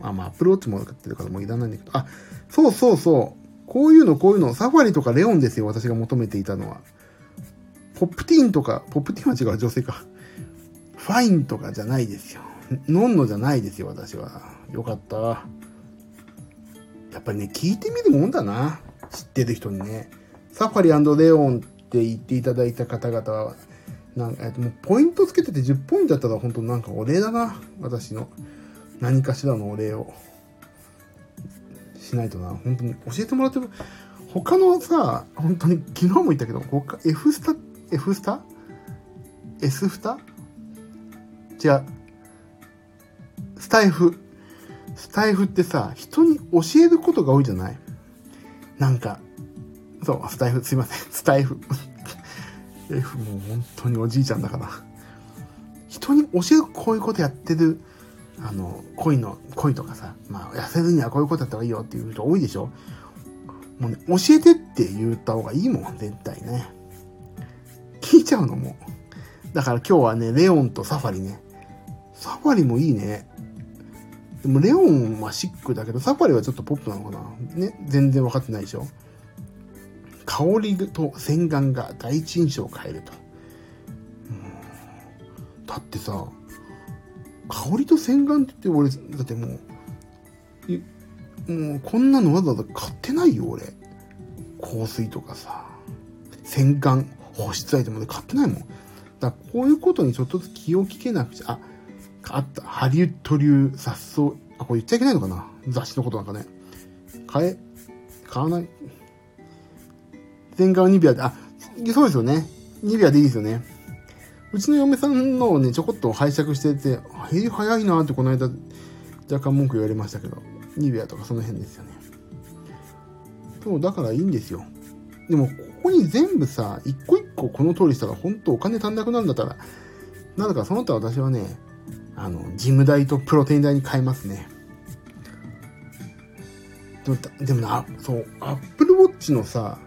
まあまあ、アプローチも買ってるからもういらないんだけど。あ、そうそうそう。こういうの、こういうの、サファリとかレオンですよ、私が求めていたのは。ポップティーンとか、ポップティーンは違う、女性か。ファインとかじゃないですよ。ノンノじゃないですよ、私は。よかった。やっぱりね、聞いてみるもんだな。知ってる人にね。サファリレオンって言っていただいた方々は、なんか、えっと、もうポイントつけてて10ポイントだったら本当なんかお礼だな。私の。何かしらのお礼を。しないとな。本当に教えてもらってる。他のさ、本当に昨日も言ったけど、F スタ、F スタ ?S スタ違う。スタイフ。スタイフってさ、人に教えることが多いじゃない？なんか、そう、スタイフ、すいません、スタイフ。F もう本当におじいちゃんだから。人に教えるこういうことやってる、あの、恋の、恋とかさ、まあ、痩せるにはこういうことやった方がいいよっていう人多いでしょ？もうね、教えてって言った方がいいもん、絶対ね。聞いちゃうのも。だから今日はね、レオンとサファリね。サファリもいいね。でもレオンはシックだけど、サファリはちょっとポップなのかなね、全然分かってないでしょ香りと洗顔が第一印象を変えると。だってさ、香りと洗顔って言って俺、だってもう、もうこんなのわざわざ買ってないよ俺。香水とかさ、洗顔、保湿アイテムで買ってないもん。だこういうことにちょっとずつ気をつけなくちゃ、あ、あった、ハリウッド流雑草、あ、これ言っちゃいけないのかな？雑誌のことなんかね。買え、買わない。全顔ニビアで、あ、そうですよね。ニビアでいいですよね。うちの嫁さんのをね、ちょこっと拝借してて、え早いなってこの間、若干文句言われましたけど、ニビアとかその辺ですよね。そう、だからいいんですよ。でも、ここに全部さ、一個一個この通りしたら、本当お金足んなくなるんだったら、なんだかその他私はね、あの、ジム代とプロテイン代に変えますね。でも、でもな、そう、アップルウォッチのさ、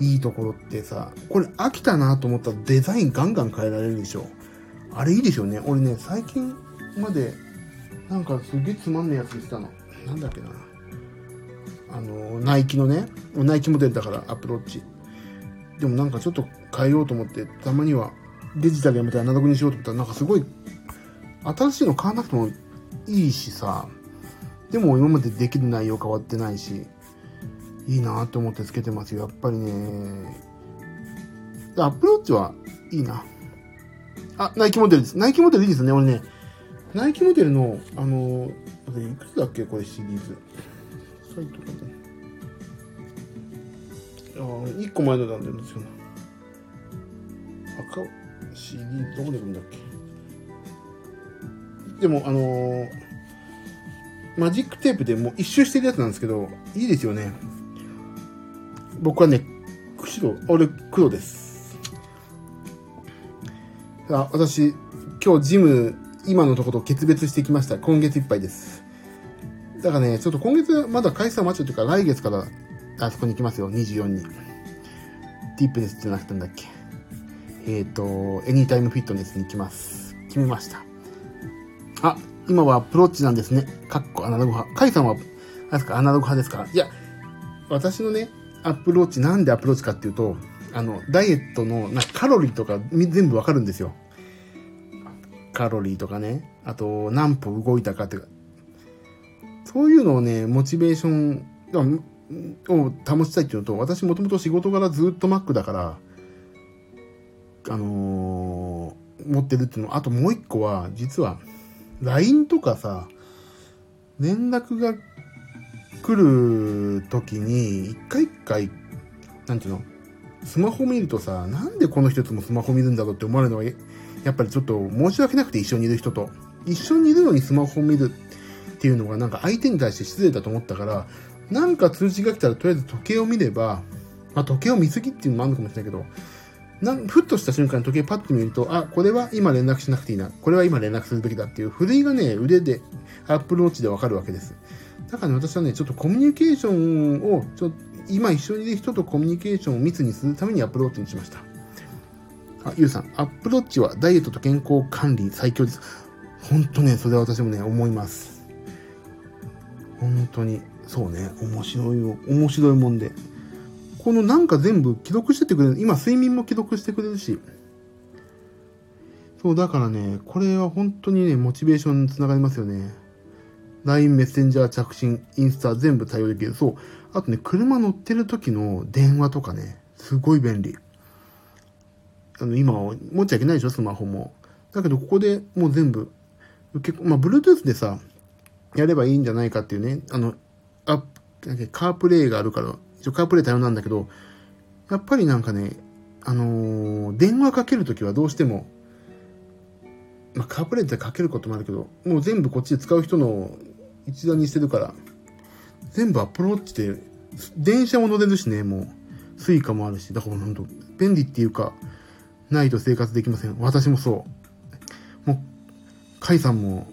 いいところってさ、これ飽きたなと思ったらデザインガンガン変えられるでしょ。あれいいですよね。俺ね、最近まで、なんかすげえつまんねえやつしたの。なんだっけな。あの、ナイキのね、ナイキモデルだからアプローチ。でもなんかちょっと変えようと思って、たまにはデジタルやめてアナログにしようと思ったら、なんかすごい、新しいの買わなくてもいいしさ、でも今までできる内容変わってないし、いいなと思ってつけてますよ。やっぱりね、アップローチはいいな。あ、ナイキモデルです。ナイキモデルいいですね。俺ね、ナイキモデルの、あの、いくつだっけこれシリーズ。サイトかね。あ、1個前のなんですよ、ね。赤、CD、どこで来るんだっけ？でも、あのー、マジックテープでもう一周してるやつなんですけど、いいですよね。僕はね、白、俺黒です。あ、私、今日ジム、今のところ決別してきました。今月いっぱいです。だからね、ちょっと今月まだ開催待ちというか、来月からあそこに行きますよ、24に。ディープネスってなくてんだっけ。えっ、ー、と、エニータイムフィットネスに行きます。決めました。あ、今は Apple Watch なんですね。かっこアナログ派。カイさんは、何ですか、アナログ派ですか？いや、私のね、 Apple Watch、なんで Apple Watch かっていうと、あの、ダイエットのなカロリーとか全部わかるんですよ。カロリーとかね、あと何歩動いたかっていうか、そういうのをね、モチベーションを保ちたいっていうのと、私もともと仕事柄ずっと Mac だから、あのー、持ってるっていうの。あともう一個は、実は、LINE とかさ、連絡が来る時に、一回一回、なんていうのスマホ見るとさ、なんでこの人ともスマホ見るんだろうって思われるのは、やっぱりちょっと申し訳なくて一緒にいる人と。一緒にいるのにスマホ見るっていうのがなんか相手に対して失礼だと思ったから、なんか通知が来たらとりあえず時計を見れば、まあ時計を見すぎっていうのもあるのかもしれないけど、なんふっとした瞬間に時計パッと見ると、あ、これは今連絡しなくていいな。これは今連絡するべきだっていう、ふるいがね、腕で、アップルウォッチでわかるわけです。だからね、私はね、ちょっとコミュニケーションを、ちょ今一緒にいる人とコミュニケーションを密にするためにアップルウォッチにしました。あ、ゆうさん、アップルウォッチはダイエットと健康管理最強です。ほんとね、それは私もね、思います。本当に、そうね、面白い、面白いもんで。このなんか全部記録しててくれる。今、睡眠も記録してくれるし。そう、だからね、これは本当にね、モチベーションにつながりますよね。LINE、メッセンジャー、着信、インスタ、全部対応できる。そう。あとね、車乗ってる時の電話とかね、すごい便利。あの、今、持っちゃいけないでしょ、スマホも。だけど、ここでもう全部、結構、まあ、Bluetooth でさ、やればいいんじゃないかっていうね、あの、あ、 CarPlay があるから、一応 CarPlay 対応なんだけど、やっぱりなんかね、あのー、電話かけるときはどうしても、まあ、 CarPlay ってかけることもあるけど、もう全部こっちで使う人の一覧にしてるから、全部 Apple Watch で、電車も乗れるしね、もう、 Suica もあるし、だから本当便利っていうか、ないと生活できません。私もそう。もう、カイさんも、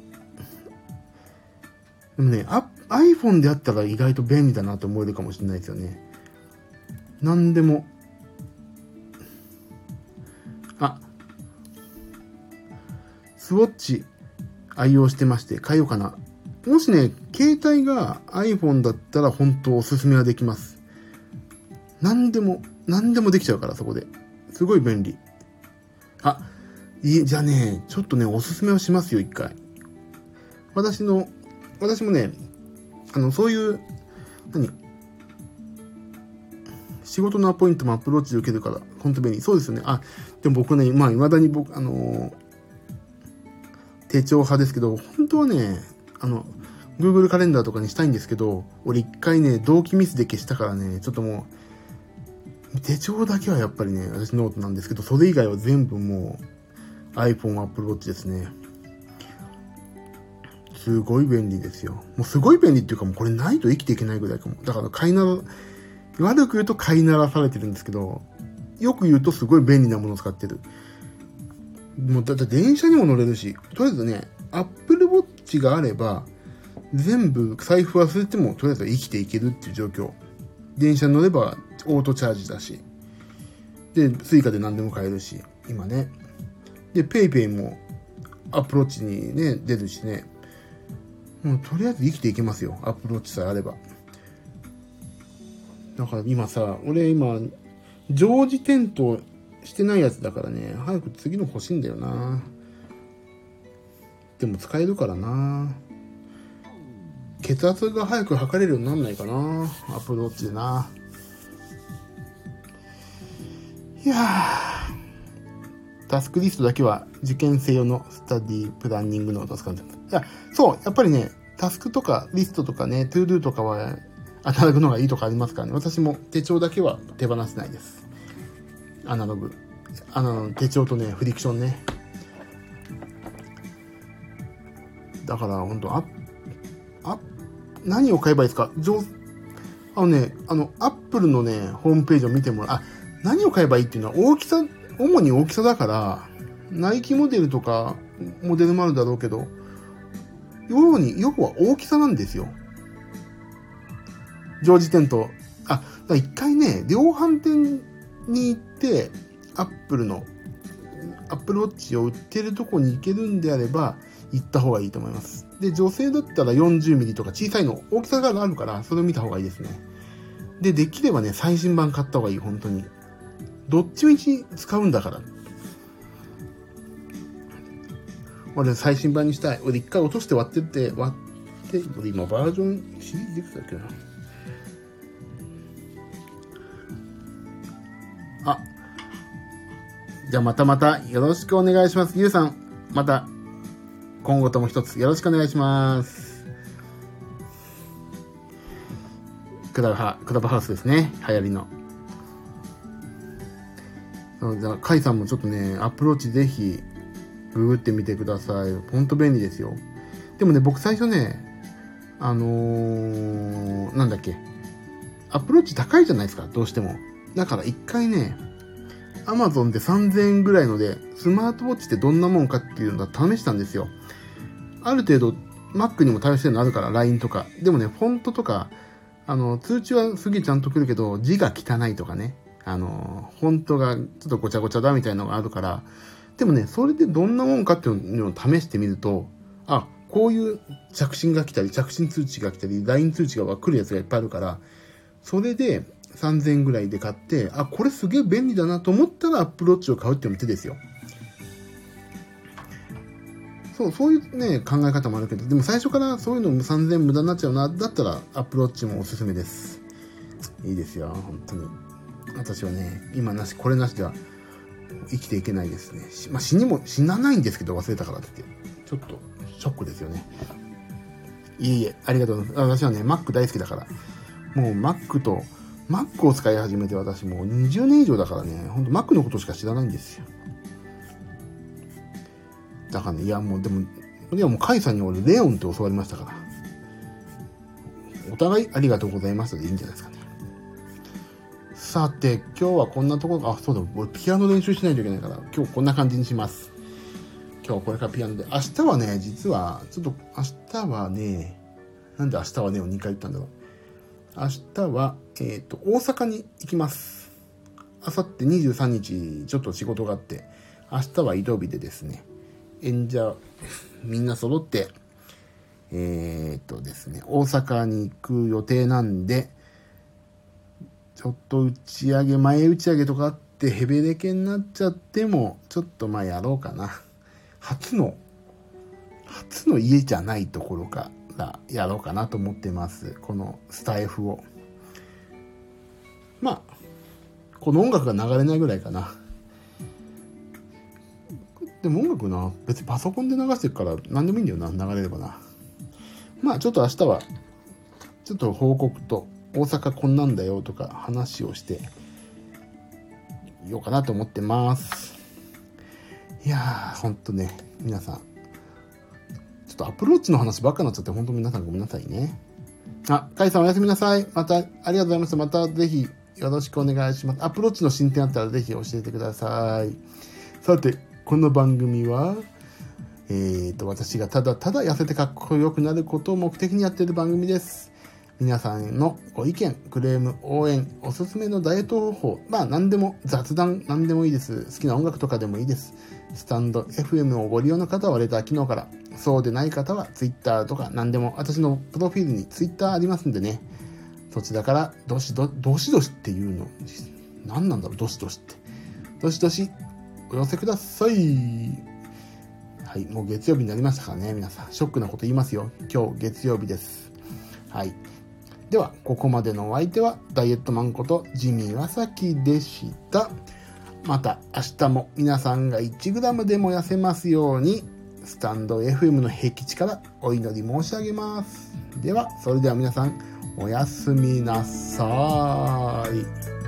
でもね、iPhone であったら意外と便利だなと思えるかもしれないですよね。何でも。あ、スウォッチ愛用してまして、買いようかな。もしね、携帯が iPhone だったら本当おすすめはできます。何でも、何でもできちゃうから、そこで。すごい便利。あ、いえ、じゃあね、ちょっとね、おすすめをしますよ、一回。私の、私もね、あの、そういう、何？仕事のアポイントもアプローチで受けるから、本当便利。そうですよね。あ、でも僕ね、まあ、未だに僕、あのー、手帳派ですけど、本当はね、あの、Google カレンダーとかにしたいんですけど、俺一回ね、同期ミスで消したからね、ちょっともう、手帳だけはやっぱりね、私ノートなんですけど、それ以外は全部もう iPhone、Apple Watch ですね。すごい便利ですよ。もうすごい便利っていうかもうこれないと生きていけないぐらいかも。だから飼いなら、悪く言うと飼いならされてるんですけど、よく言うとすごい便利なものを使ってる。もうだって電車にも乗れるし、とりあえずね、Apple Watch があれば、全部財布忘れてもとりあえず生きていけるっていう状況。電車に乗ればオートチャージだし。で、 Suica で何でも買えるし、今ね。で、PayPay も Apple Watch にね、出るしね。もうとりあえず生きていけますよ。 Apple Watch さえあれば。だから今さ、俺今、常時点灯してないやつだからね、早く次の欲しいんだよな。でも使えるからな。血圧が早く測れるようになんないかな。 Apple Watch でな。いやタスクリストだけは受験生用のスタディプランニングノートを使うんです。いや、そう、やっぱりね、タスクとかリストとかね、トゥードゥとかはアナログの方がいいとかありますからね。私も手帳だけは手放せないです。アナログ。あの、手帳とね、フリクションね。だから、本当あ、あ、何を買えばいいですか？上、あのね、あの、アップルのね、ホームページを見てもらう。あ、何を買えばいいっていうのは大きさ、主に大きさだから、ナイキモデルとか、モデルもあるだろうけど、要に、要は大きさなんですよ。常時店と。あ、一回ね、量販店に行って、アップルの、アップルウォッチを売ってるとこに行けるんであれば、行った方がいいと思います。で、女性だったら 40mm とか小さいの、大きさがあるから、それを見た方がいいですね。で、できればね、最新版買った方がいい、本当に。どっちみち使うんだから。俺最新版にしたい。俺一回落として割ってって、割って、俺今バージョン CD できたっけな。あ、じゃあまたまたよろしくお願いします。ゆうさん、また今後とも一つよろしくお願いします。クラブハクラブハウスですね。流行りの。じゃあ、カイさんもちょっとね、アプローチぜひ、ググってみてください。ほんと便利ですよ。でもね、僕最初ね、あのー、なんだっけ。アプローチ高いじゃないですか、どうしても。だから一回ね、アマゾンで3000円ぐらいので、スマートウォッチってどんなもんかっていうのを試したんですよ。ある程度、Mac にも対応してるのあるから、LINE とか。でもね、フォントとか、あの、通知はすげえちゃんと来るけど、字が汚いとかね。あの、フォントがちょっとごちゃごちゃだみたいなのがあるから、でもね、それでどんなもんかっていうのを試してみると、あ、こういう着信が来たり、着信通知が来たり、LINE 通知が来るやつがいっぱいあるから、それで3000円ぐらいで買って、あ、これすげえ便利だなと思ったらアップローチを買うっていうのも手ですよ。そう、そういうね、考え方もあるけど、でも最初からそういうのも3000円無駄になっちゃうな、だったらアップローチもおすすめです。いいですよ、本当に。私はね、今なし、これなしでは生きていけないですね。まあ、死にも、死なないんですけど忘れたからって。ちょっとショックですよね。いえいえ、ありがとうございます。私はね、Mac 大好きだから。もう Mac と、Mac を使い始めて私もう20年以上だからね、ほんと Mac のことしか知らないんですよ。だからね、いやもうでも、いやもうカイさんに俺レオンって教わりましたから。お互いありがとうございましたでいいんじゃないですかね。さて、今日はこんなところ、あ、そうだ、俺ピアノ練習しないといけないから、今日こんな感じにします。今日はこれからピアノで。明日はね、実は、ちょっと明日はね、なんで明日はねを2回言ったんだろう。明日は、えっ、と、大阪に行きます。明後日23日、ちょっと仕事があって、明日は移動日でですね、演者、みんな揃って、えっ、とですね、大阪に行く予定なんで、ちょっと打ち上げ、前打ち上げとかあって、ヘベレケになっちゃっても、ちょっとまあやろうかな。初の、初の家じゃないところからやろうかなと思ってます。このスタイフを。まあ、この音楽が流れないぐらいかな。でも音楽な、別にパソコンで流してるから何でもいいんだよな、流れればな。まあちょっと明日は、ちょっと報告と、大阪こんなんだよとか話をして、ようかなと思ってます。いやー、ほんとね、皆さん、ちょっとアプローチの話ばっかになっちゃって、ほんと皆さんごめんなさいね。あ、カイさんおやすみなさい。また、ありがとうございました。またぜひよろしくお願いします。アプローチの進展あったらぜひ教えてください。さて、この番組は、えーと、私がただただ痩せてかっこよくなることを目的にやっている番組です。皆さんのご意見、クレーム、応援、おすすめのダイエット方法、まあ何でも、雑談何でもいいです。好きな音楽とかでもいいです。スタンド FM をご利用の方はレター機能から、そうでない方は Twitter とか何でも、私のプロフィールに Twitter ありますんでね、そちらからどしど、どしどしっていうの、何なんだろう、どしどしって。どしどしお寄せください。はい、もう月曜日になりましたからね、皆さん。ショックなこと言いますよ。今日月曜日です。はい。では、ここまでのお相手は、ダイエットマンことジミーワサキでした。また明日も皆さんが 1g でも痩せますように、スタンド FM の平地からお祈り申し上げます。では、それでは皆さん、おやすみなさーい。